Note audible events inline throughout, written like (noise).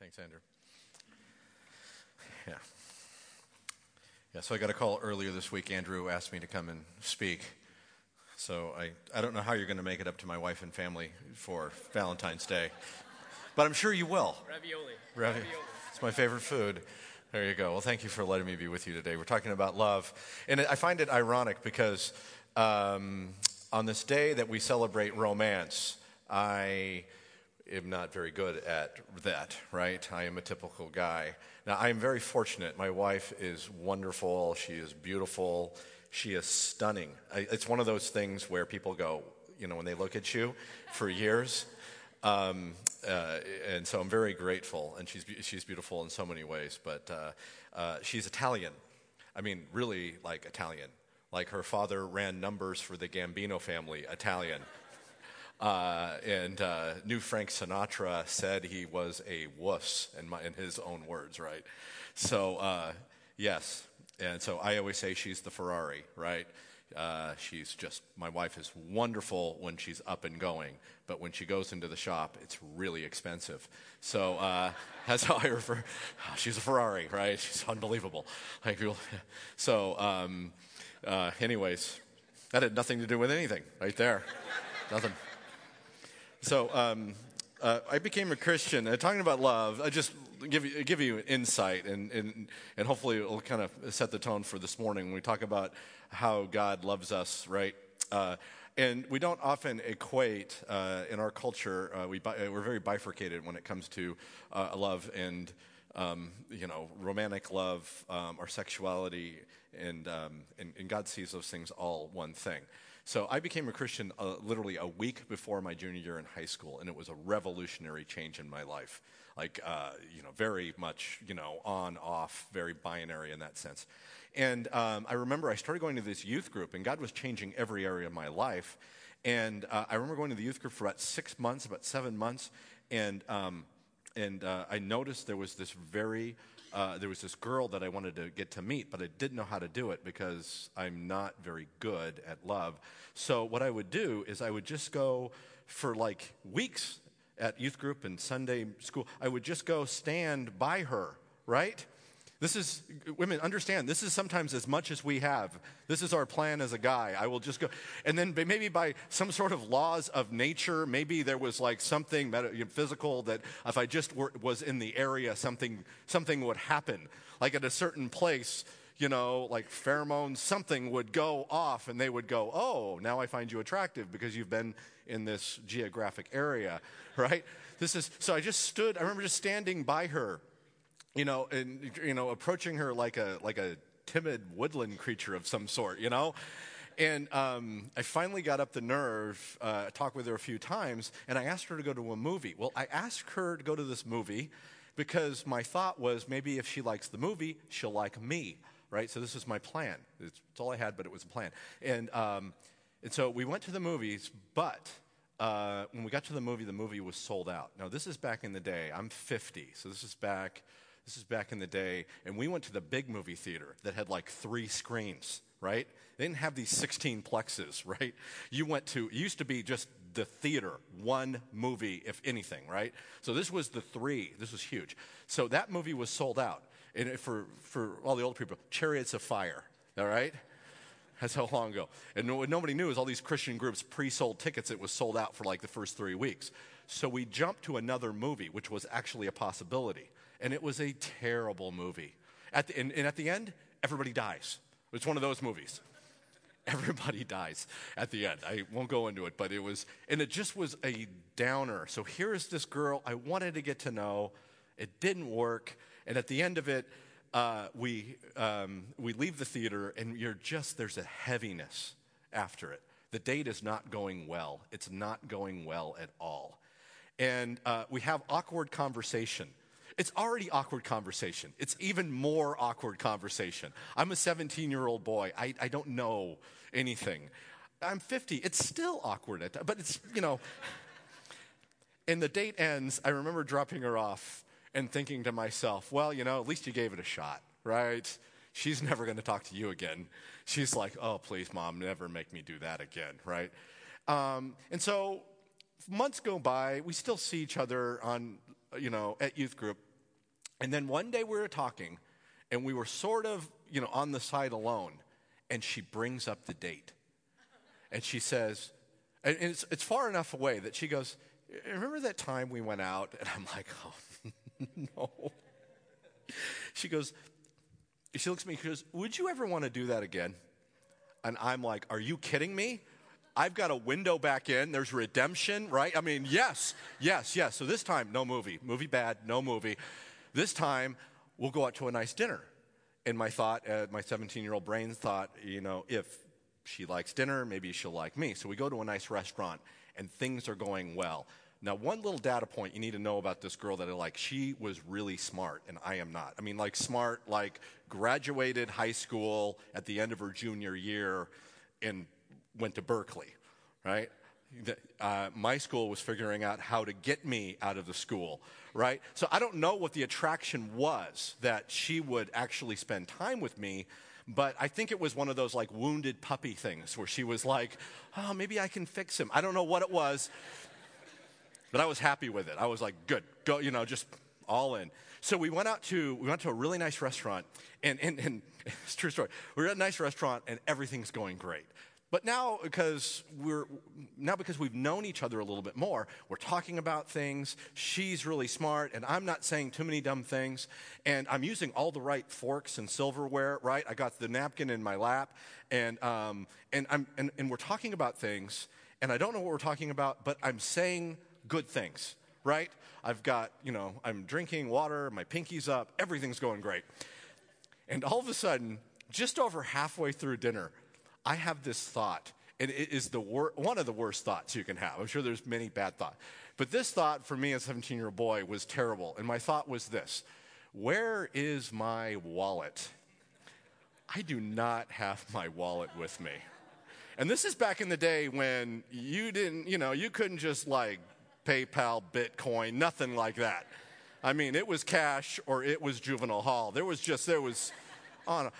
Thanks, Andrew. Yeah. Yeah, so I got a call earlier this week. Andrew asked me to come and speak. So I, I don't know how you're going to make it up to my wife and family for Valentine's Day, but I'm sure you will. Ravioli. Ravi- It's my favorite food. There you go. Well, thank you for letting me be with you today. We're talking about love. And I find it ironic because um, on this day that we celebrate romance, I am not very good at that, right? I am a typical guy. Now, I am very fortunate. My wife is wonderful. She is beautiful. She is stunning. It's one of those things where people go, you know, when they look at you for years. Um, uh, and so I'm very grateful, and she's, she's beautiful in so many ways, but uh, uh, she's Italian. I mean, really like Italian. Like her father ran numbers for the Gambino family, Italian. Uh, and uh, knew Frank Sinatra said he was a wuss, in, my, in his own words, right? So, uh, yes. And so I always say she's the Ferrari, right? Uh, she's just, my wife is wonderful when she's up and going, but when she goes into the shop, it's really expensive. So uh, (laughs) that's how I refer. She's a Ferrari, right? She's unbelievable. So, um, uh, anyways, that had nothing to do with anything right there. Nothing. So um, uh, I became a Christian. Uh, talking about love, I just give you, give you insight, and, and, and hopefully it'll kind of set the tone for this morning when we talk about how God loves us, right? Uh, and we don't often equate uh, in our culture, uh, we, we're very bifurcated when it comes to uh, love and, um, you know, romantic love, um, our sexuality, and, um, and, and God sees those things all one thing. So I became a Christian uh, literally a week before my junior year in high school, and it was a revolutionary change in my life. Like, uh, you know, very much, you know, on, off, very binary in that sense. And um, I remember I started going to this youth group, and God was changing every area of my life. And uh, I remember going to the youth group for about six months, about seven months, and um, and uh, I noticed there was this very uh, there was this girl that I wanted to get to meet, but I didn't know how to do it because I'm not very good at love. So what I would do is I would just go for like weeks at youth group and Sunday school. I would just go stand by her, right? This is, women, understand, this is sometimes as much as we have. This is our plan as a guy. I will just go. And then maybe by some sort of laws of nature, maybe there was like something physical that if I just were, was in the area, something, something would happen. Like at a certain place, you know, like pheromones, something would go off and they would go, oh, now I find you attractive because you've been in this geographic area, (laughs) right? This is, so I just stood, I remember just standing by her you know, and you know, approaching her like a like a timid woodland creature of some sort, you know. And um, I finally got up the nerve, uh, talked with her a few times, and I asked her to go to a movie. Well, I asked her to go to this movie because my thought was maybe if she likes the movie, she'll like me, right? So this is my plan. It's, it's all I had, but it was a plan. And, um, and so we went to the movies, but uh, when we got to the movie, the movie was sold out. Now, this is back in the day. I'm 50, so this is back this is back in the day, and we went to the big movie theater that had like three screens, right? They didn't have these 16 plexes, (laughs) right? You went to, it used to be just the theater, one movie, if anything, right? So this was the three. This was huge. So that movie was sold out. And for, for all the old people, Chariots of Fire, all right? That's how long ago. And what nobody knew is all these Christian groups pre sold tickets, it was sold out for like the first three weeks. So we jumped to another movie, which was actually a possibility and it was a terrible movie. At the, and, and at the end, everybody dies. It's one of those movies. (laughs) Everybody dies at the end. I won't go into it, but it was, and it just was a downer. So here is this girl I wanted to get to know. It didn't work. And at the end of it, uh, we, um, we leave the theater, and you're just, there's a heaviness after it. The date is not going well. It's not going well at all. And uh, we have awkward conversation. It's already awkward conversation. It's even more awkward conversation. I'm a 17 year old boy. I, I don't know anything. I'm 50. It's still awkward, at but it's, you know. and the date ends. I remember dropping her off and thinking to myself, well, you know, at least you gave it a shot, right? She's never going to talk to you again. She's like, oh, please, mom, never make me do that again, right? Um, and so months go by. We still see each other on you know, at youth group. And then one day we were talking, and we were sort of, you know, on the side alone, and she brings up the date. And she says, and it's, it's far enough away that she goes, Remember that time we went out? And I'm like, (laughs) Oh, no. She goes, She looks at me, she goes, Would you ever want to do that again? And I'm like, Are you kidding me? I've got a window back in. There's redemption, right? I mean, yes, yes, yes. So this time, no movie. Movie bad, no movie. This time, we'll go out to a nice dinner. And my thought, uh, my 17 year old brain thought, you know, if she likes dinner, maybe she'll like me. So we go to a nice restaurant, and things are going well. Now, one little data point you need to know about this girl that I like, she was really smart, and I am not. I mean, like, smart, like, graduated high school at the end of her junior year and went to Berkeley, right? Uh, my school was figuring out how to get me out of the school, right? So I don't know what the attraction was that she would actually spend time with me, but I think it was one of those like wounded puppy things where she was like, oh, maybe I can fix him. I don't know what it was, but I was happy with it. I was like, good, go, you know, just all in. So we went out to we went to a really nice restaurant, and and, and it's (laughs) true story. We were at a nice restaurant, and everything's going great. But now, because we're now because we've known each other a little bit more, we're talking about things. She's really smart, and I'm not saying too many dumb things. And I'm using all the right forks and silverware. Right? I got the napkin in my lap, and um, and I'm and, and we're talking about things, and I don't know what we're talking about, but I'm saying good things. Right? I've got you know I'm drinking water, my pinky's up, everything's going great, and all of a sudden, just over halfway through dinner. I have this thought, and it is the wor- one of the worst thoughts you can have. I'm sure there's many bad thoughts. But this thought for me as a 17 year old boy was terrible. And my thought was this Where is my wallet? I do not have my wallet with me. And this is back in the day when you didn't, you know, you couldn't just like PayPal, Bitcoin, nothing like that. I mean, it was cash or it was juvenile hall. There was just, there was on.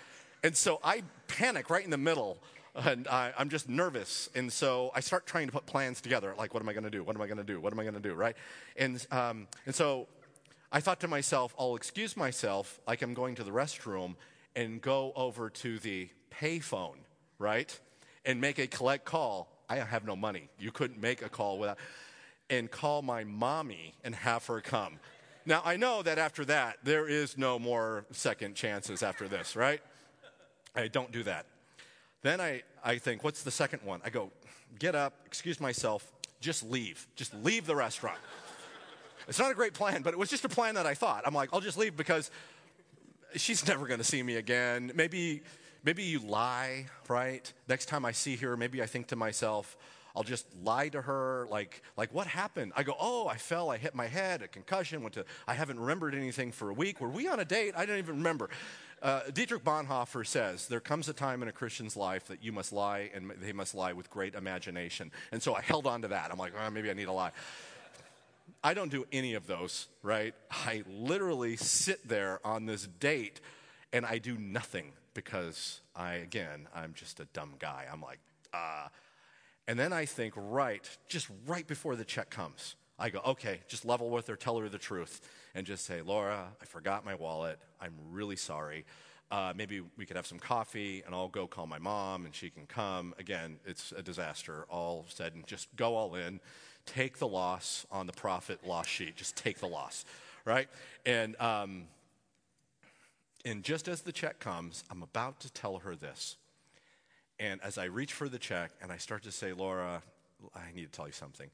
And so I panic right in the middle and I, am just nervous. And so I start trying to put plans together. Like, what am I going to do? What am I going to do? What am I going to do? Right? And, um, and so I thought to myself, I'll excuse myself like I'm going to the restroom and go over to the payphone, right? And make a collect call. I have no money. You couldn't make a call without. And call my mommy and have her come. Now, I know that after that, there is no more second chances after this, right? I don't do that. Then I, I think, what's the second one? I go, get up, excuse myself, just leave. Just leave the restaurant. (laughs) it's not a great plan, but it was just a plan that I thought. I'm like, I'll just leave because she's (laughs) never going to see me again. Maybe, maybe you lie, right? Next time I see her, maybe I think to myself, I'll just lie to her, like, like what happened? I go, oh, I fell, I hit my head, a concussion, went to, I haven't remembered anything for a week. Were we on a date? I don't even remember. Uh, Dietrich Bonhoeffer says, There comes a time in a Christian's life that you must lie, and they must lie with great imagination. And so I held on to that. I'm like, oh, maybe I need a lie. I don't do any of those, right? I literally sit there on this date and I do nothing because I, again, I'm just a dumb guy. I'm like, ah. Uh, and then I think, right, just right before the check comes, I go, okay, just level with her, tell her the truth and just say, Laura, I forgot my wallet. I'm really sorry. Uh, maybe we could have some coffee and I'll go call my mom and she can come. Again, it's a disaster. All said and just go all in. Take the loss on the profit loss sheet. Just take the loss, right? And, um, and just as the check comes, I'm about to tell her this. And as I reach for the check and I start to say, Laura, I need to tell you something.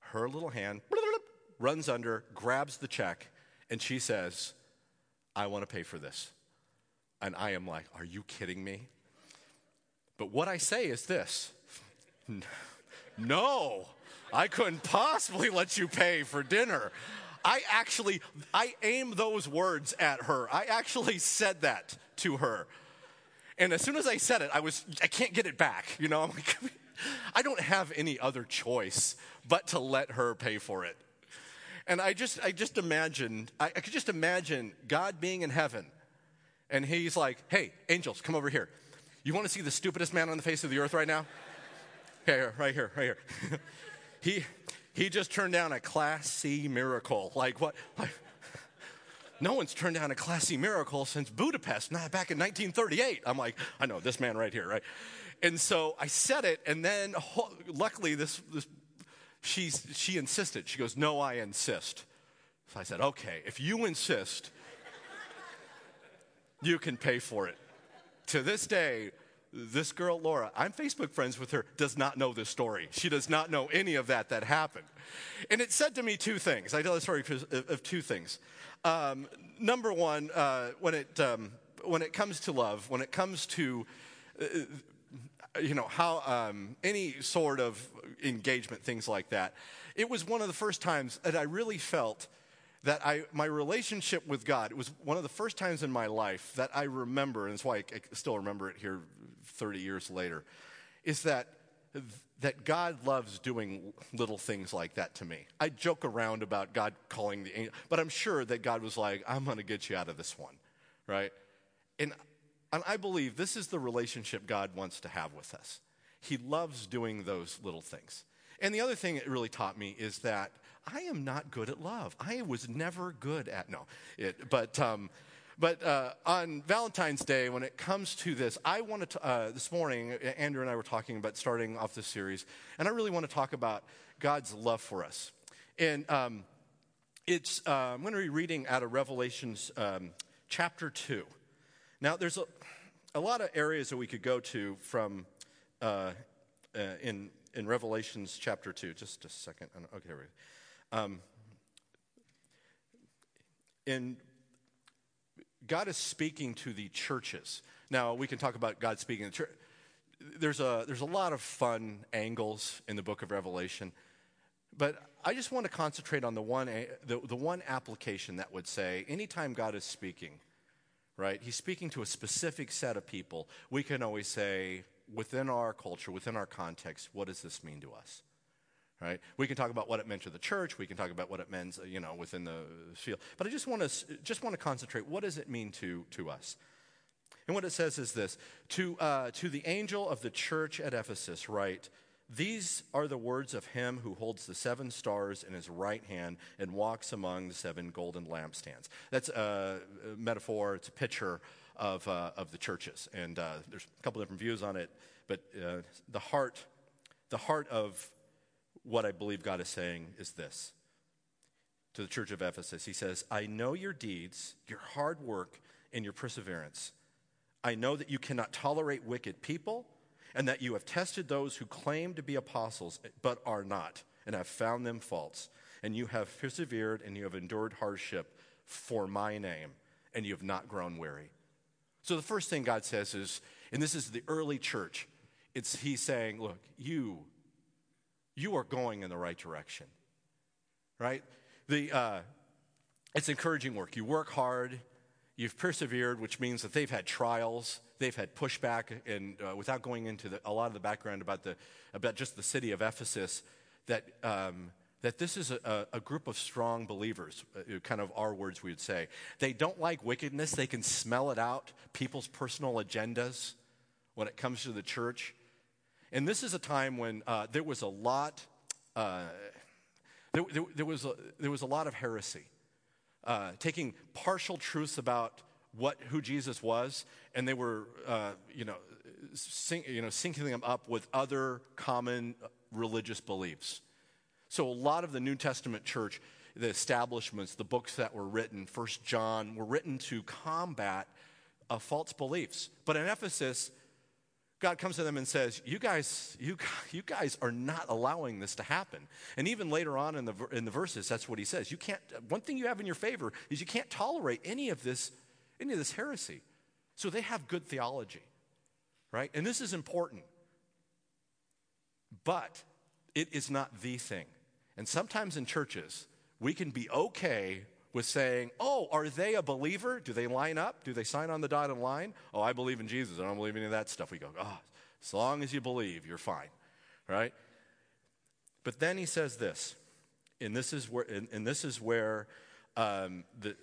Her little hand runs under, grabs the check, and she says, I want to pay for this. And I am like, Are you kidding me? But what I say is this No, I couldn't possibly let you pay for dinner. I actually, I aim those words at her. I actually said that to her. And as soon as I said it, I was, I can't get it back. You know, I'm like, (laughs) I don't have any other choice but to let her pay for it. And I just, I just imagined, I, I could just imagine God being in heaven. And he's like, hey, angels, come over here. You want to see the stupidest man on the face of the earth right now? (laughs) Here, right here, right here. (laughs) he, He just turned down a Class C miracle. Like what? Like, (laughs) no one's turned down a Class C miracle since Budapest, not back in 1938. I'm like, I know this man right here, right? And so I said it, and then luckily this, this she, she insisted. She goes, No, I insist. So I said, Okay, if you insist, you can pay for it. To this day, this girl, Laura, I'm Facebook friends with her, does not know this story. She does not know any of that that happened. And it said to me two things. I tell the story of two things. Um, number one, uh, when, it, um, when it comes to love, when it comes to uh, you know, how um, any sort of engagement, things like that. It was one of the first times that I really felt that I, my relationship with God, it was one of the first times in my life that I remember, and that's why I, I still remember it here 30 years later, is that that God loves doing little things like that to me. I joke around about God calling the angel, but I'm sure that God was like, I'm going to get you out of this one, right? And and I believe this is the relationship God wants to have with us. He loves doing those little things. And the other thing it really taught me is that I am not good at love. I was never good at no, it, but um, but uh, on Valentine's Day, when it comes to this, I wanted to uh, this morning. Andrew and I were talking about starting off this series, and I really want to talk about God's love for us. And um, it's uh, I'm going to be reading out of Revelations um, chapter two. Now, there's a, a lot of areas that we could go to from uh, uh, in, in Revelations chapter 2. Just a second. Okay, here we go. Um, in, God is speaking to the churches. Now, we can talk about God speaking to the church. There's a, there's a lot of fun angles in the book of Revelation. But I just want to concentrate on the one, the, the one application that would say anytime God is speaking, right? He's speaking to a specific set of people. We can always say, within our culture, within our context, what does this mean to us? Right? We can talk about what it meant to the church. We can talk about what it means, you know, within the field. But I just want to just want to concentrate. What does it mean to to us? And what it says is this: to uh, to the angel of the church at Ephesus, write. These are the words of him who holds the seven stars in his right hand and walks among the seven golden lampstands. That's a metaphor, it's a picture of, uh, of the churches. And uh, there's a couple different views on it, but uh, the, heart, the heart of what I believe God is saying is this to the church of Ephesus. He says, I know your deeds, your hard work, and your perseverance. I know that you cannot tolerate wicked people and that you have tested those who claim to be apostles but are not, and have found them false. And you have persevered and you have endured hardship for my name, and you have not grown weary. So the first thing God says is, and this is the early church, it's He's saying, look, you, you are going in the right direction. Right? The, uh, it's encouraging work. You work hard, you've persevered, which means that they've had trials they've had pushback, and uh, without going into the, a lot of the background about, the, about just the city of Ephesus, that, um, that this is a, a, group of strong believers, uh, kind of our words we would say. They don't like wickedness, they can smell it out, people's personal agendas when it comes to the church. And this is a time when uh, there was a lot, uh, there, there, there, was a, there was a lot of heresy. Uh, taking partial truths about what who Jesus was, and they were, uh, you know, syn- you know, syncing them up with other common religious beliefs. So a lot of the New Testament church, the establishments, the books that were written, First John, were written to combat uh, false beliefs. But in Ephesus, God comes to them and says, "You guys, you, (laughs) you guys are not allowing this to happen." And even later on in the in the verses, that's what he says. You can't. One thing you have in your favor is you can't tolerate any of this any of this heresy. So they have good theology, right? And this is important. But it is not the thing. And sometimes in churches, we can be okay with saying, oh, are they a believer? Do they line up? Do they sign on the dotted line? Oh, I believe in Jesus. I don't believe any of that stuff. We go, oh, as long as you believe, you're fine, right? But then he says this, and this is where, and, and this is where um, the,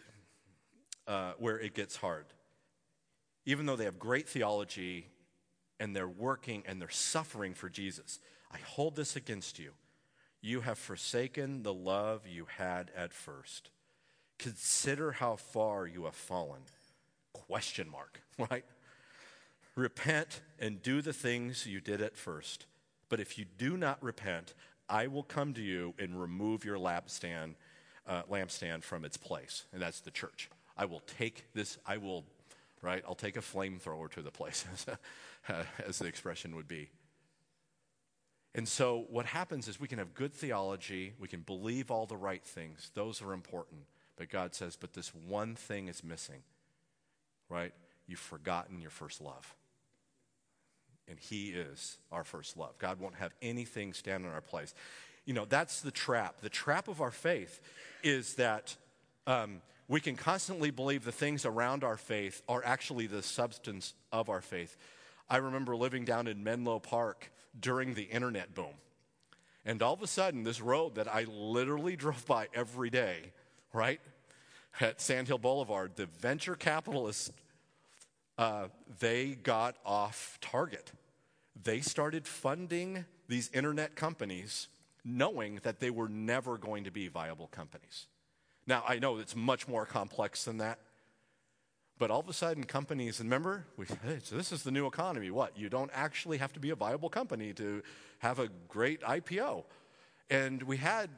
uh, where it gets hard. Even though they have great theology and they're working and they're suffering for Jesus, I hold this against you. You have forsaken the love you had at first. Consider how far you have fallen. Question mark, (laughs) right? Repent and do the things you did at first. But if you do not repent, I will come to you and remove your lampstand, uh, lampstand from its place. And that's the church. I will take this, I will, right? I'll take a flamethrower to the place, (laughs) as the expression would be. And so, what happens is we can have good theology, we can believe all the right things, those are important. But God says, but this one thing is missing, right? You've forgotten your first love. And He is our first love. God won't have anything stand in our place. You know, that's the trap. The trap of our faith is that um, we can constantly believe the things around our faith are actually the substance of our faith. I remember living down in Menlo Park during the internet boom. And all of a sudden, this road that I literally drove by every day, right, at Sandhill Boulevard, the venture capitalists, uh, they got off target. They started funding these internet companies knowing that they were never going to be viable companies. Now, I know it's much more complex than that. But all of a sudden, companies, and remember, we, hey, so this is the new economy. What? You don't actually have to be a viable company to have a great IPO. And we had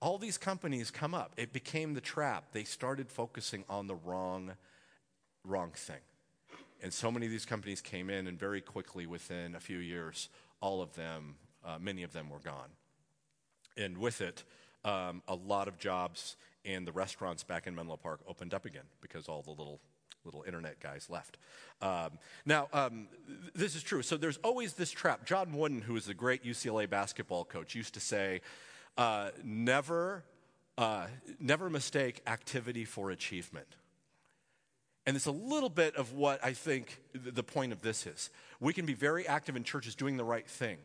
all these companies come up. It became the trap. They started focusing on the wrong, wrong thing. And so many of these companies came in, and very quickly, within a few years, all of them, uh, many of them were gone. And with it, um, a lot of jobs and the restaurants back in Menlo Park opened up again because all the little little internet guys left. Um, now, um, this is true. So there's always this trap. John Wooden, who was a great UCLA basketball coach, used to say, uh, "Never, uh, never mistake activity for achievement." And it's a little bit of what I think the point of this is. We can be very active in churches doing the right thing,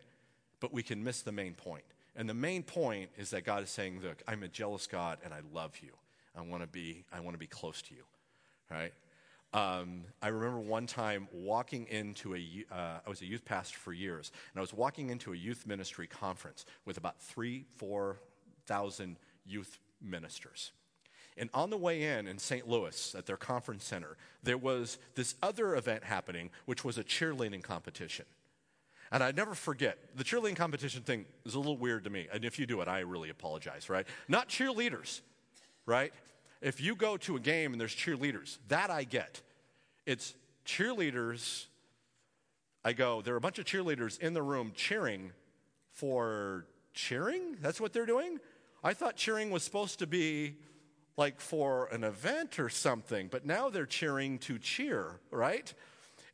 but we can miss the main point. And the main point is that God is saying, Look, I'm a jealous God and I love you. I want to be, I want to be close to you. Right? Um, I remember one time walking into a, uh, I was a youth pastor for years, and I was walking into a youth ministry conference with about three, four thousand youth ministers. And on the way in in St. Louis at their conference center, there was this other event happening, which was a cheerleading competition. And I never forget, the cheerleading competition thing is a little weird to me. And if you do it, I really apologize, right? Not cheerleaders, right? If you go to a game and there's cheerleaders, that I get. It's cheerleaders. I go, there are a bunch of cheerleaders in the room cheering for cheering? That's what they're doing? I thought cheering was supposed to be like for an event or something, but now they're cheering to cheer, right?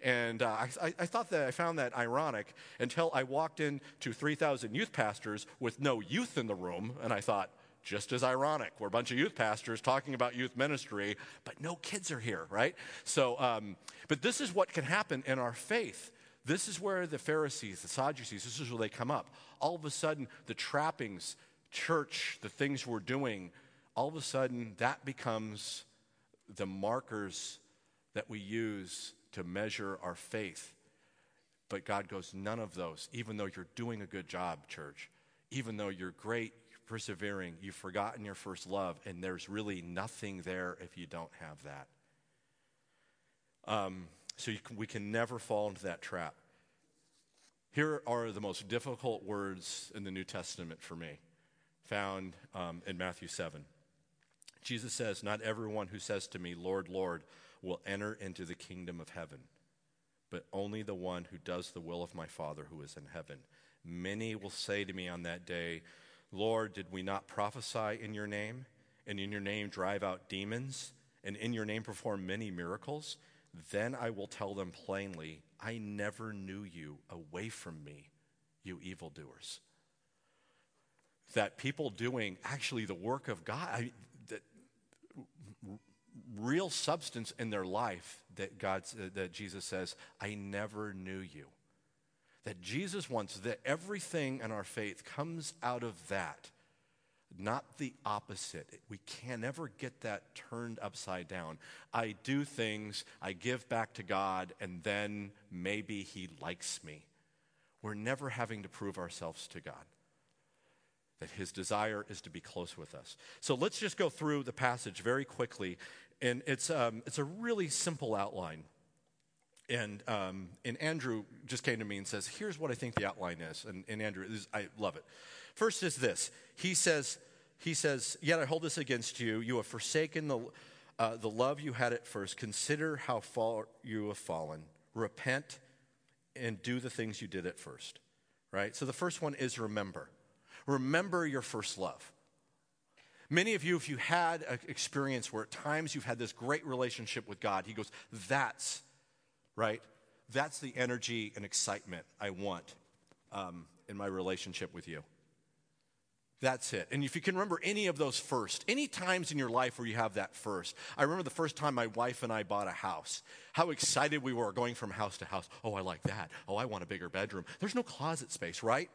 And uh, I, I, thought that I found that ironic until I walked into 3,000 youth pastors with no youth in the room, and I thought, just as ironic. We're a bunch of youth pastors talking about youth ministry, but no kids are here, right? So, um, but this is what can happen in our faith. This is where the Pharisees, the Sadducees, this is where they come up. All of a sudden, the trappings, church, the things we're doing, all of a sudden, that becomes the markers that we use to measure our faith. But God goes, none of those, even though you're doing a good job, church, even though you're great, persevering, you've forgotten your first love, and there's really nothing there if you don't have that. Um, so can, we can never fall into that trap. Here are the most difficult words in the New Testament for me, found um, in Matthew 7. Jesus says, Not everyone who says to me, Lord, Lord, will enter into the kingdom of heaven, but only the one who does the will of my Father who is in heaven. Many will say to me on that day, Lord, did we not prophesy in your name, and in your name drive out demons, and in your name perform many miracles? Then I will tell them plainly, I never knew you. Away from me, you evildoers. That people doing actually the work of God, I, that real substance in their life that God, that Jesus says, I never knew you that Jesus wants that everything in our faith comes out of that, not the opposite. We can never get that turned upside down. I do things, I give back to God, and then maybe He likes me. We're never having to prove ourselves to God. that his desire is to be close with us. So let's just go through the passage very quickly. And it's, um, it's a really simple outline. And, um, and Andrew just came to me and says, Here's what I think the outline is. And, and Andrew, this, I love it. First is this He says, he says, Yet I hold this against you. You have forsaken the, uh, the love you had at first. Consider how far you have fallen. Repent and do the things you did at first. Right? So the first one is remember. Remember your first love. Many of you, if you had an experience where at times you've had this great relationship with God, He goes, That's, right? That's the energy and excitement I want um, in my relationship with you. That's it. And if you can remember any of those first, any times in your life where you have that first. I remember the first time my wife and I bought a house, how excited we were going from house to house. Oh, I like that. Oh, I want a bigger bedroom. There's no closet space, right?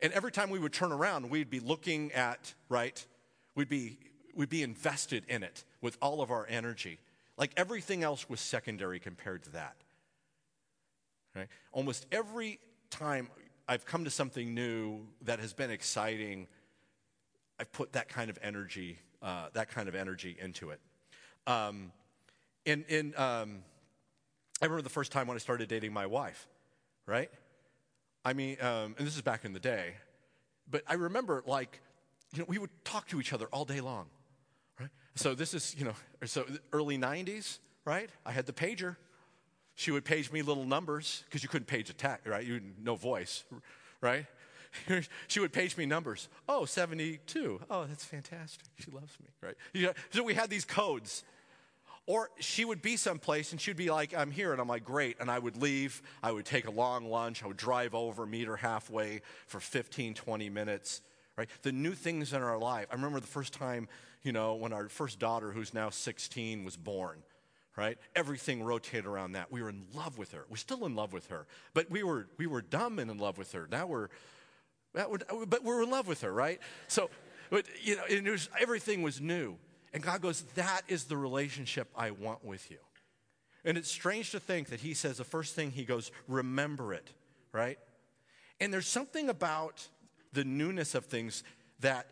And every time we would turn around, we'd be looking at, right? We'd be, we'd be invested in it with all of our energy. Like everything else was secondary compared to that. Right? Almost every time I've come to something new that has been exciting, I've put that kind of energy, uh, that kind of energy into it. Um, in, in, um, I remember the first time when I started dating my wife, right? I mean, um, and this is back in the day, but I remember like, you know, we would talk to each other all day long, right? So this is, you know, so early 90s, right? I had the pager. She would page me little numbers because you couldn't page a text, right? You no voice, right? (laughs) she would page me numbers. Oh, 72. Oh, that's fantastic. She loves me, right? Know, so we had these codes. Or she would be someplace and she'd be like, I'm here. And I'm like, great. And I would leave. I would take a long lunch. I would drive over, meet her halfway for 15, 20 minutes, right? The new things in our life. I remember the first time, you know, when our first daughter, who's now 16, was born, right? Everything rotated around that. We were in love with her. We're still in love with her. But we were, we were dumb and in love with her. Now we're, but we're in love with her, right? So, but, you know, and was, everything was new. And God goes, That is the relationship I want with you. And it's strange to think that He says the first thing He goes, Remember it, right? And there's something about the newness of things that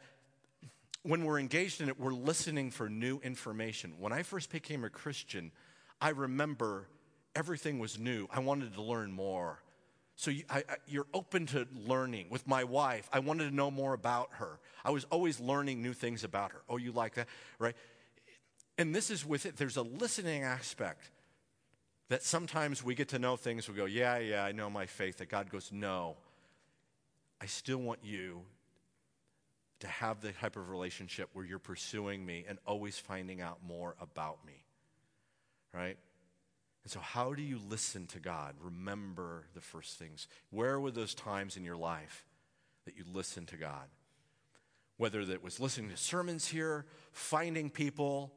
when we're engaged in it, we're listening for new information. When I first became a Christian, I remember everything was new. I wanted to learn more. So you, are open to learning. With my wife, I wanted to know more about her. I was always learning new things about her. Oh, you like that? Right? And this is with it, there's a listening aspect that sometimes we get to know things. We go, yeah, yeah, I know my faith. That God goes, no, I still want you to have the type of relationship where you're pursuing me and always finding out more about me. Right? And so, how do you listen to God? Remember the first things. Where were those times in your life that you listened to God? Whether that was listening to sermons here, finding people,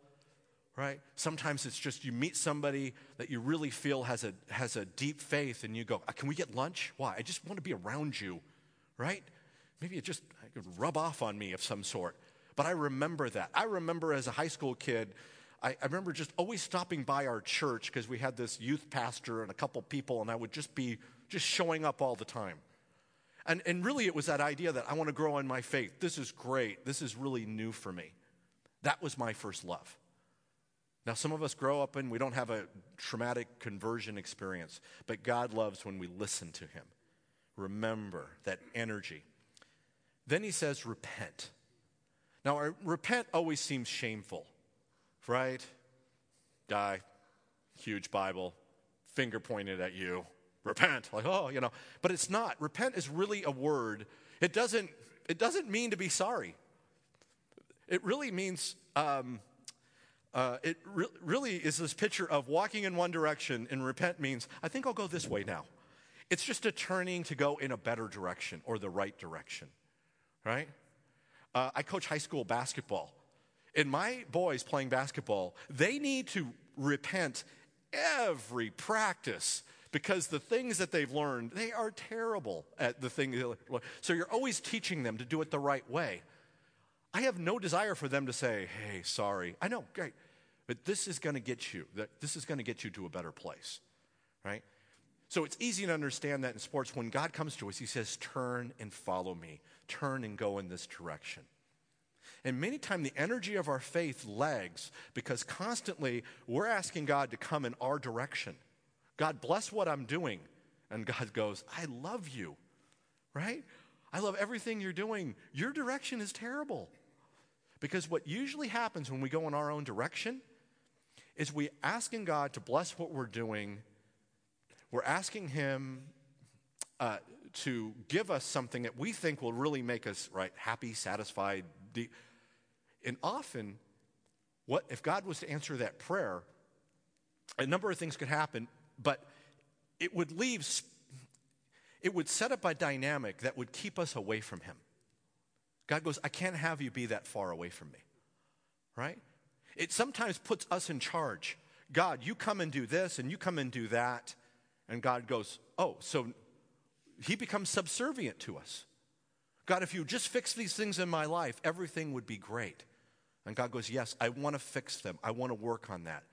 right? Sometimes it's just you meet somebody that you really feel has a, has a deep faith and you go, uh, Can we get lunch? Why? I just want to be around you, right? Maybe it just rub off on me of some sort. But I remember that. I remember as a high school kid, I, I remember just always stopping by our church because we had this youth pastor and a couple people, and I would just be just showing up all the time. And, and really, it was that idea that I want to grow in my faith. This is great. This is really new for me. That was my first love. Now, some of us grow up and we don't have a traumatic conversion experience, but God loves when we listen to Him. Remember that energy. Then He says, repent. Now, repent always seems shameful right? Guy, huge Bible, finger pointed at you. Repent. Like, oh, you know. But it's not. Repent is really a word. It doesn't, it doesn't mean to be sorry. It really means, um, uh, it re- really is this picture of walking in one direction, and repent means, I think I'll go this way now. It's just a turning to go in a better direction or the right direction, right? Uh, I coach high school basketball. And my boys playing basketball, they need to repent every practice because the things that they've learned, they are terrible at the thing. So you're always teaching them to do it the right way. I have no desire for them to say, hey, sorry. I know, great. But this is going to get you, this is going to get you to a better place, right? So it's easy to understand that in sports. When God comes to us, He says, turn and follow me. Turn and go in this direction. And many times the energy of our faith lags because constantly we're asking God to come in our direction. God, bless what I'm doing. And God goes, I love you, right? I love everything you're doing. Your direction is terrible. Because what usually happens when we go in our own direction is we asking God to bless what we're doing. We're asking Him uh, to give us something that we think will really make us right happy, satisfied. And often, what if God was to answer that prayer? A number of things could happen, but it would leave. It would set up a dynamic that would keep us away from Him. God goes, I can't have you be that far away from me, right? It sometimes puts us in charge. God, you come and do this, and you come and do that. And God goes, Oh, so he becomes subservient to us. God, if you just fix these things in my life, everything would be great. And God goes, Yes, I want to fix them. I want to work on that.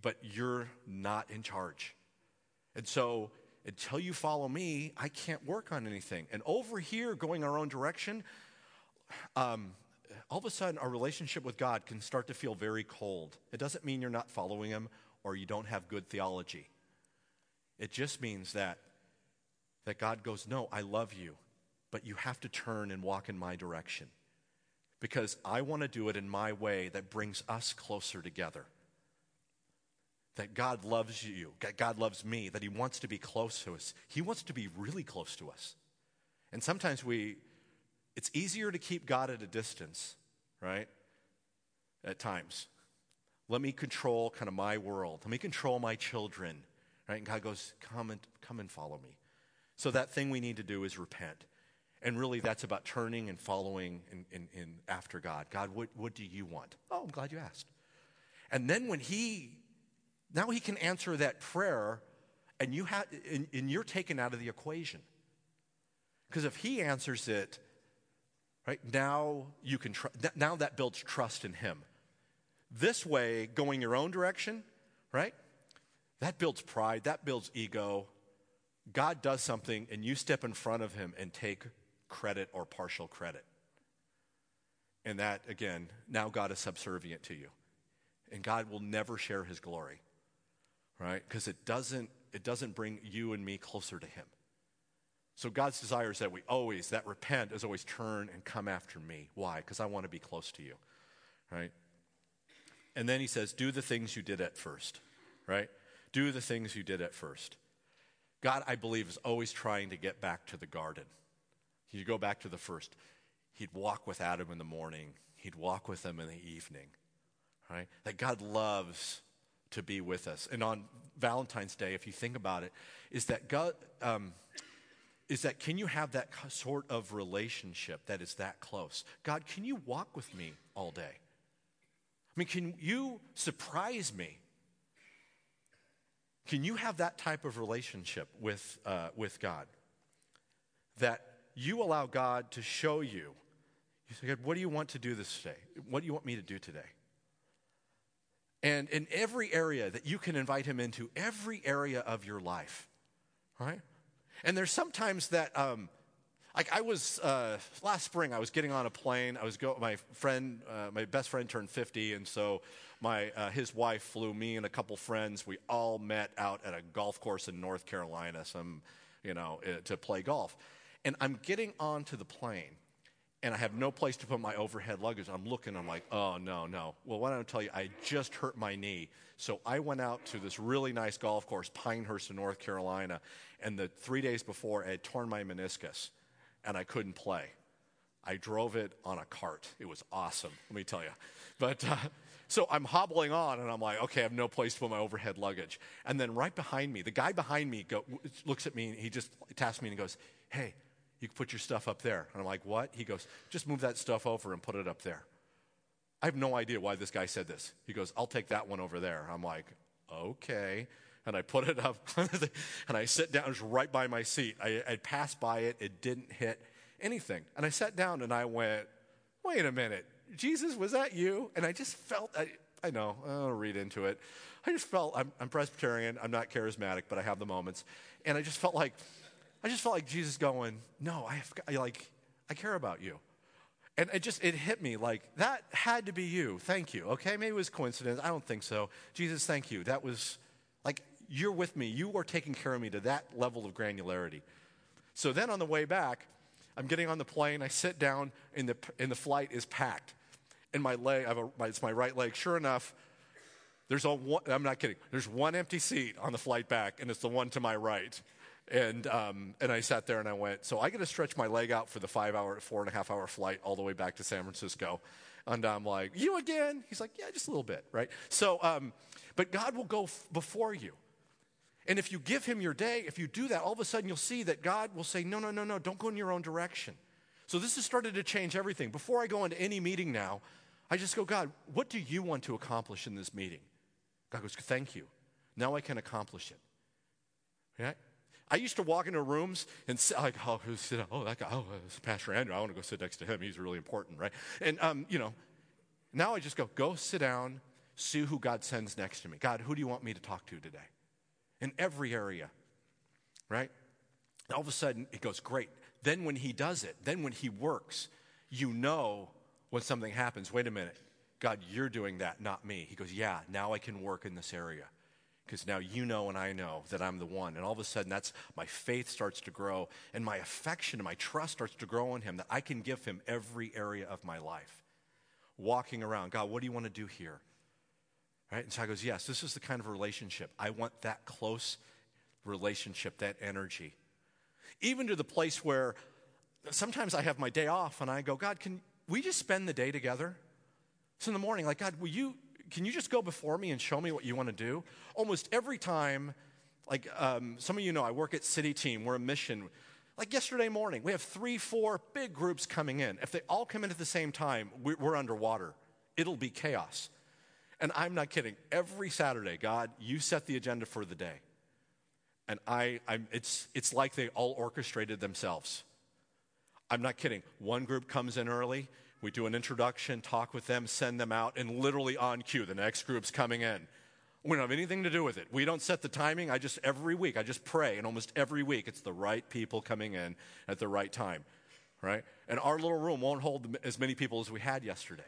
But you're not in charge. And so, until you follow me, I can't work on anything. And over here, going our own direction, um, all of a sudden, our relationship with God can start to feel very cold. It doesn't mean you're not following Him or you don't have good theology. It just means that that God goes, No, I love you, but you have to turn and walk in my direction because I want to do it in my way that brings us closer together. That God loves you, that God loves me, that He wants to be close to us. He wants to be really close to us. And sometimes we, it's easier to keep God at a distance, right? At times. Let me control kind of my world. Let me control my children, right? And God goes, come and, come and follow me. So that thing we need to do is repent. And really, that's about turning and following in, in, in after God. God, what, what do you want? Oh, I'm glad you asked. And then when He, now He can answer that prayer, and, you have, and, and you're taken out of the equation. Because if He answers it, right, now you can, tr- now that builds trust in Him. This way, going your own direction, right, that builds pride, that builds ego, God does something and you step in front of him and take credit or partial credit. And that, again, now God is subservient to you. And God will never share his glory, right? Because it doesn't, it doesn't bring you and me closer to him. So God's desire is that we always, that repent is always turn and come after me. Why? Because I want to be close to you, right? And then he says, do the things you did at first, right? Do the things you did at first. God, I believe, is always trying to get back to the garden. You go back to the first. He'd walk with Adam in the morning, he'd walk with them in the evening, right? That God loves to be with us. And on Valentine's Day, if you think about it, is that God, um, is that can you have that sort of relationship that is that close? God, can you walk with me all day? I mean, can you surprise me can you have that type of relationship with, uh, with God? That you allow God to show you. You say, God, what do you want to do this day? What do you want me to do today? And in every area that you can invite him into, every area of your life, right? And there's sometimes that, um, like I was uh, last spring, I was getting on a plane. I was go. My friend, uh, my best friend, turned 50, and so my, uh, his wife flew me and a couple friends. We all met out at a golf course in North Carolina, some, you know, uh, to play golf. And I'm getting onto the plane, and I have no place to put my overhead luggage. I'm looking, I'm like, oh, no, no. Well, why don't I tell you, I just hurt my knee. So I went out to this really nice golf course, Pinehurst in North Carolina, and the three days before, I had torn my meniscus, and I couldn't play. I drove it on a cart. It was awesome, let me tell you. But, uh, so I'm hobbling on, and I'm like, okay, I have no place to put my overhead luggage. And then right behind me, the guy behind me go, looks at me, and he just taps me and goes, hey, you can put your stuff up there. And I'm like, what? He goes, just move that stuff over and put it up there. I have no idea why this guy said this. He goes, I'll take that one over there. I'm like, okay. And I put it up, (laughs) and I sit down, was right by my seat. I, I passed by it, it didn't hit anything. And I sat down and I went, wait a minute, Jesus, was that you? And I just felt, I, I know, I'll read into it. I just felt, I'm, I'm Presbyterian, I'm not charismatic, but I have the moments. And I just felt like, I just felt like Jesus going, no, I have, I like, I care about you. And it just, it hit me like, that had to be you. Thank you. Okay, maybe it was coincidence. I don't think so. Jesus, thank you. That was, like, you're with me. You are taking care of me to that level of granularity. So then on the way back, I'm getting on the plane. I sit down, and the, and the flight is packed. And my leg, a, my, it's my right leg. Sure enough, there's a one, I'm not kidding. There's one empty seat on the flight back, and it's the one to my right. And, um, and I sat there and I went, so I got to stretch my leg out for the five hour, four and a half hour flight all the way back to San Francisco. And I'm like, you again? He's like, yeah, just a little bit, right? So, um, but God will go f- before you. And if you give him your day, if you do that, all of a sudden you'll see that God will say, no, no, no, no, don't go in your own direction. So this has started to change everything. Before I go into any meeting now, I just go, God, what do you want to accomplish in this meeting? God goes, thank you. Now I can accomplish it. Yeah? I used to walk into rooms and say, like, oh, (laughs) sit oh, that guy, oh, Pastor Andrew. I want to go sit next to him. He's really important, right? And, um, you know, now I just go, go sit down, see who God sends next to me. God, who do you want me to talk to today? In every area, right? All of a sudden, it goes, great. Then when he does it, then when he works, you know when something happens. Wait a minute. God, you're doing that, not me. He goes, yeah, now I can work in this area because now you know and I know that I'm the one. And all of a sudden, that's my faith starts to grow, and my affection and my trust starts to grow in Him that I can give Him every area of my life. Walking around, God, what do you want to do here? Right? And so I goes, Yes, this is the kind of relationship. I want that close relationship, that energy. Even to the place where sometimes I have my day off and I go, God, can we just spend the day together? So in the morning, like, God, will you can you just go before me and show me what you want to do? Almost every time, like um, some of you know, I work at City Team, we're a mission. Like yesterday morning, we have three, four big groups coming in. If they all come in at the same time, we're, underwater. It'll be chaos. And I'm not kidding. Every Saturday, God, you set the agenda for the day. And I, I'm, it's, it's like they all orchestrated themselves. I'm not kidding. One group comes in early, we do an introduction, talk with them, send them out, and literally on cue, the next group's coming in. We don't have anything to do with it. We don't set the timing. I just, every week, I just pray, and almost every week, it's the right people coming in at the right time, right? And our little room won't hold as many people as we had yesterday.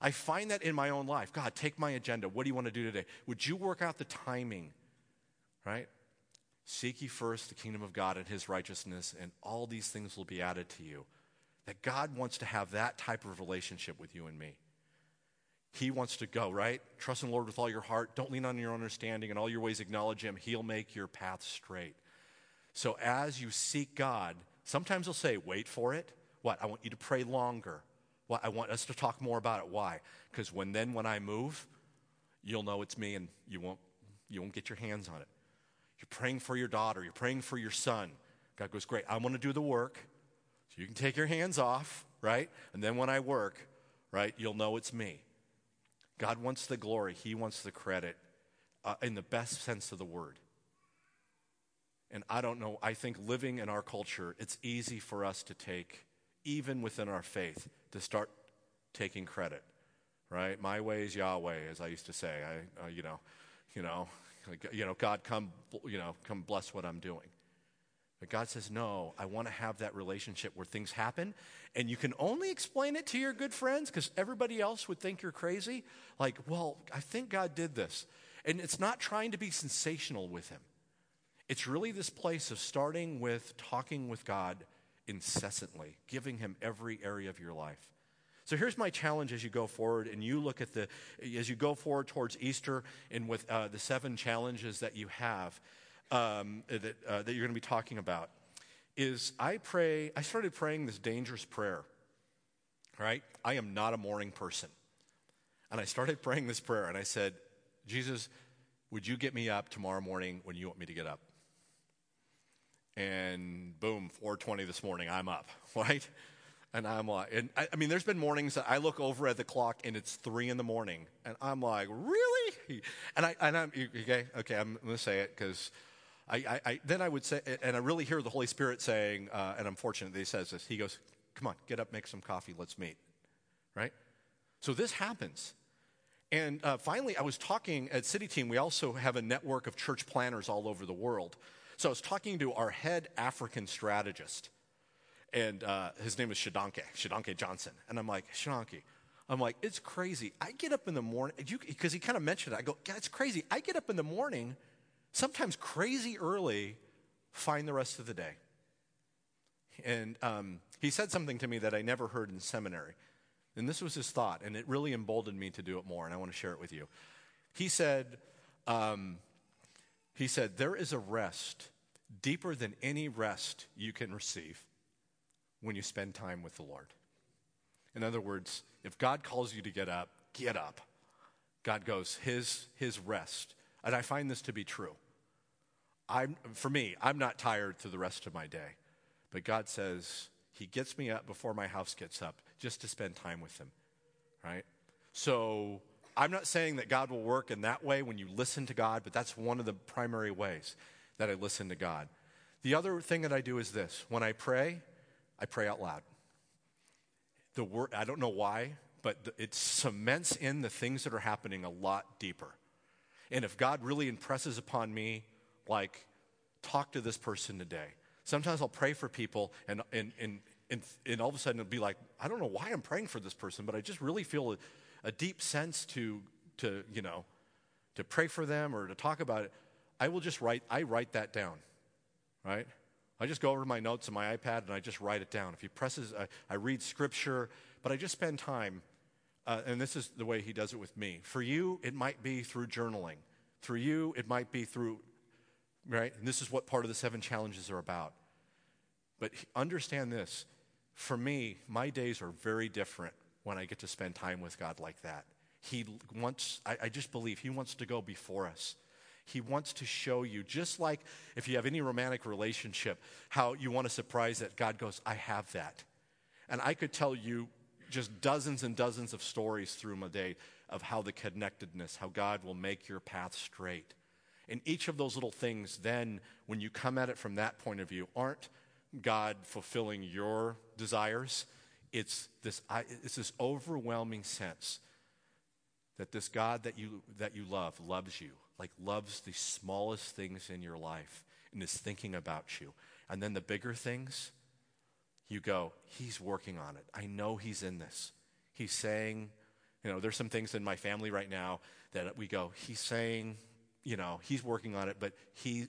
I find that in my own life. God, take my agenda. What do you want to do today? Would you work out the timing, right? Seek ye first the kingdom of God and his righteousness, and all these things will be added to you. That God wants to have that type of relationship with you and me. He wants to go, right? Trust in the Lord with all your heart. Don't lean on your own understanding. In all your ways, acknowledge Him. He'll make your path straight. So as you seek God, sometimes He'll say, wait for it. What? I want you to pray longer. What? I want us to talk more about it. Why? Because when then when I move, you'll know it's me and you won't, you won't get your hands on it. You're praying for your daughter. You're praying for your son. God goes, great. I want to do the work. So you can take your hands off, right? And then when I work, right, you'll know it's me. God wants the glory, He wants the credit uh, in the best sense of the word. And I don't know, I think living in our culture, it's easy for us to take, even within our faith, to start taking credit, right? My way is Yahweh, as I used to say. I, uh, you know, you know, you know, God, come, you know, come bless what I'm doing. But God says, no, I want to have that relationship where things happen. And you can only explain it to your good friends because everybody else would think you're crazy. Like, well, I think God did this. And it's not trying to be sensational with Him, it's really this place of starting with talking with God incessantly, giving Him every area of your life. So here's my challenge as you go forward, and you look at the, as you go forward towards Easter and with uh, the seven challenges that you have um, that, uh, that you're going to be talking about is I pray, I started praying this dangerous prayer, right? I am not a morning person. And I started praying this prayer, and I said, Jesus, would you get me up tomorrow morning when you want me to get up? And boom, 4:20 this morning, I'm up, (laughs) right? And I'm like, and I, I, mean, there's been mornings that I look over at the clock and it's three in the morning, and I'm like, really? And I, and I'm okay, okay, I'm gonna say it because I, I, I, then I would say, and I really hear the Holy Spirit saying, uh, and I'm fortunate that he says this. He goes, Come on, get up, make some coffee, let's meet. Right? So this happens. And uh, finally, I was talking at City Team. We also have a network of church planners all over the world. So I was talking to our head African strategist. And uh, his name is Shadanke, Shadanke Johnson. And I'm like, Shadanke, I'm like, it's crazy. I get up in the morning, because he kind of mentioned it. I go, yeah, it's crazy. I get up in the morning, sometimes crazy early, find the rest of the day. And um, he said something to me that I never heard in seminary. And this was his thought, and it really emboldened me to do it more, and I want to share it with you. He said, um, he said, there is a rest deeper than any rest you can receive when you spend time with the Lord. In other words, if God calls you to get up, get up. God goes, his, his rest. And I find this to be true. I'm, for me, I'm not tired through the rest of my day. But God says, He gets me up before my house gets up just to spend time with Him, right? So I'm not saying that God will work in that way when you listen to God, but that's one of the primary ways that I listen to God. The other thing that I do is this when I pray, I pray out loud. The word, I don't know why, but it cements in the things that are happening a lot deeper. And if God really impresses upon me, like, talk to this person today. Sometimes I'll pray for people, and, and, and, and, and all of a sudden it'll be like, I don't know why I'm praying for this person, but I just really feel a, a deep sense to, to, you know, to pray for them or to talk about it. I will just write, I write that down, right? I just go over my notes on my iPad and I just write it down. If he presses, I, I read scripture, but I just spend time, uh, and this is the way he does it with me. For you, it might be through journaling. Through you, it might be through right? And this is what part of the seven challenges are about. But understand this for me, my days are very different when I get to spend time with God like that. He wants, I, I, just believe, He wants to go before us. He wants to show you, just like if you have any romantic relationship, how you want to surprise that God goes, I have that. And I could tell you just dozens and dozens of stories through my day of how the connectedness, how God will make your path straight. And each of those little things, then, when you come at it from that point of view, aren't God fulfilling your desires. It's this, it's this overwhelming sense that this God that you, that you love loves you, like loves the smallest things in your life and is thinking about you. And then the bigger things, you go, He's working on it. I know He's in this. He's saying, you know, there's some things in my family right now that we go, He's saying, you know, he's working on it, but he,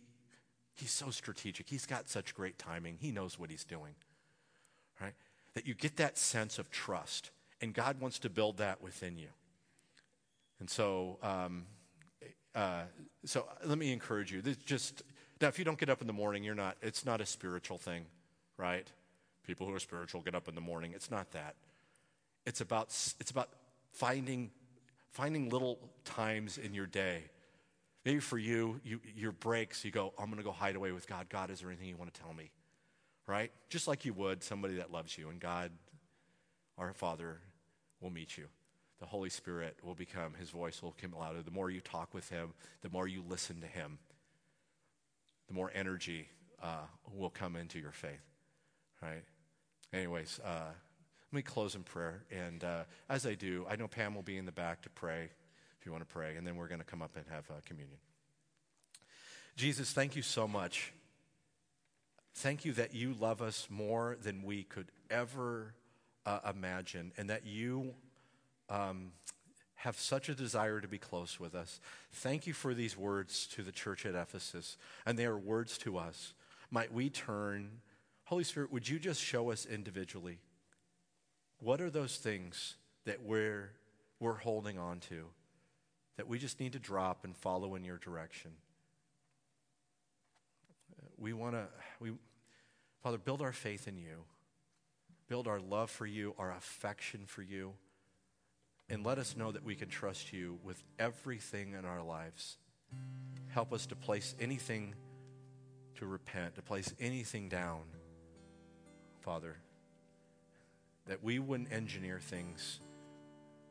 he's so strategic. He's got such great timing. He knows what he's doing, right? That you get that sense of trust, and God wants to build that within you. And so, um, uh, so let me encourage you. This just now, if you don't get up in the morning, you're not. It's not a spiritual thing, right? People who are spiritual get up in the morning. It's not that. It's about it's about finding finding little times in your day Maybe for you, you your breaks, you go, I'm going to go hide away with God. God, is there anything you want to tell me? Right? Just like you would somebody that loves you. And God, our Father, will meet you. The Holy Spirit will become, his voice will come louder. The more you talk with him, the more you listen to him, the more energy uh, will come into your faith. Right? Anyways, uh, let me close in prayer. And uh, as I do, I know Pam will be in the back to pray if you want to pray, and then we're going to come up and have uh, communion. Jesus, thank you so much. Thank you that you love us more than we could ever uh, imagine, and that you um, have such a desire to be close with us. Thank you for these words to the church at Ephesus, and they are words to us. Might we turn, Holy Spirit, would you just show us individually? What are those things that we're, we're holding on to? that we just need to drop and follow in your direction. We want to, we, Father, build our faith in you, build our love for you, our affection for you, and let us know that we can trust you with everything in our lives. Help us to place anything to repent, to place anything down, Father, that we wouldn't engineer things,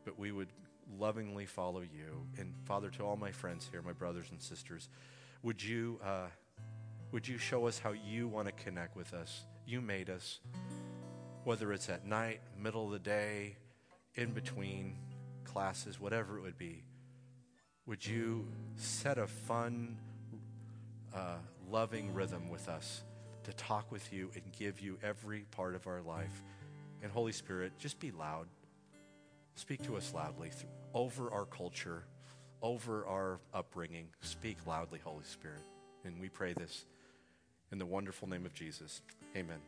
but we would lovingly follow you. And Father, to all my friends here, my brothers and sisters, would you, uh, would you show us how you want to connect with us? You made us, whether it's at night, middle of the day, in between classes, whatever it would be. Would you set a fun, uh, loving rhythm with us to talk with you and give you every part of our life. And Holy Spirit, just be loud. Speak to us loudly over our culture, over our upbringing. Speak loudly, Holy Spirit. And we pray this in the wonderful name of Jesus. Amen.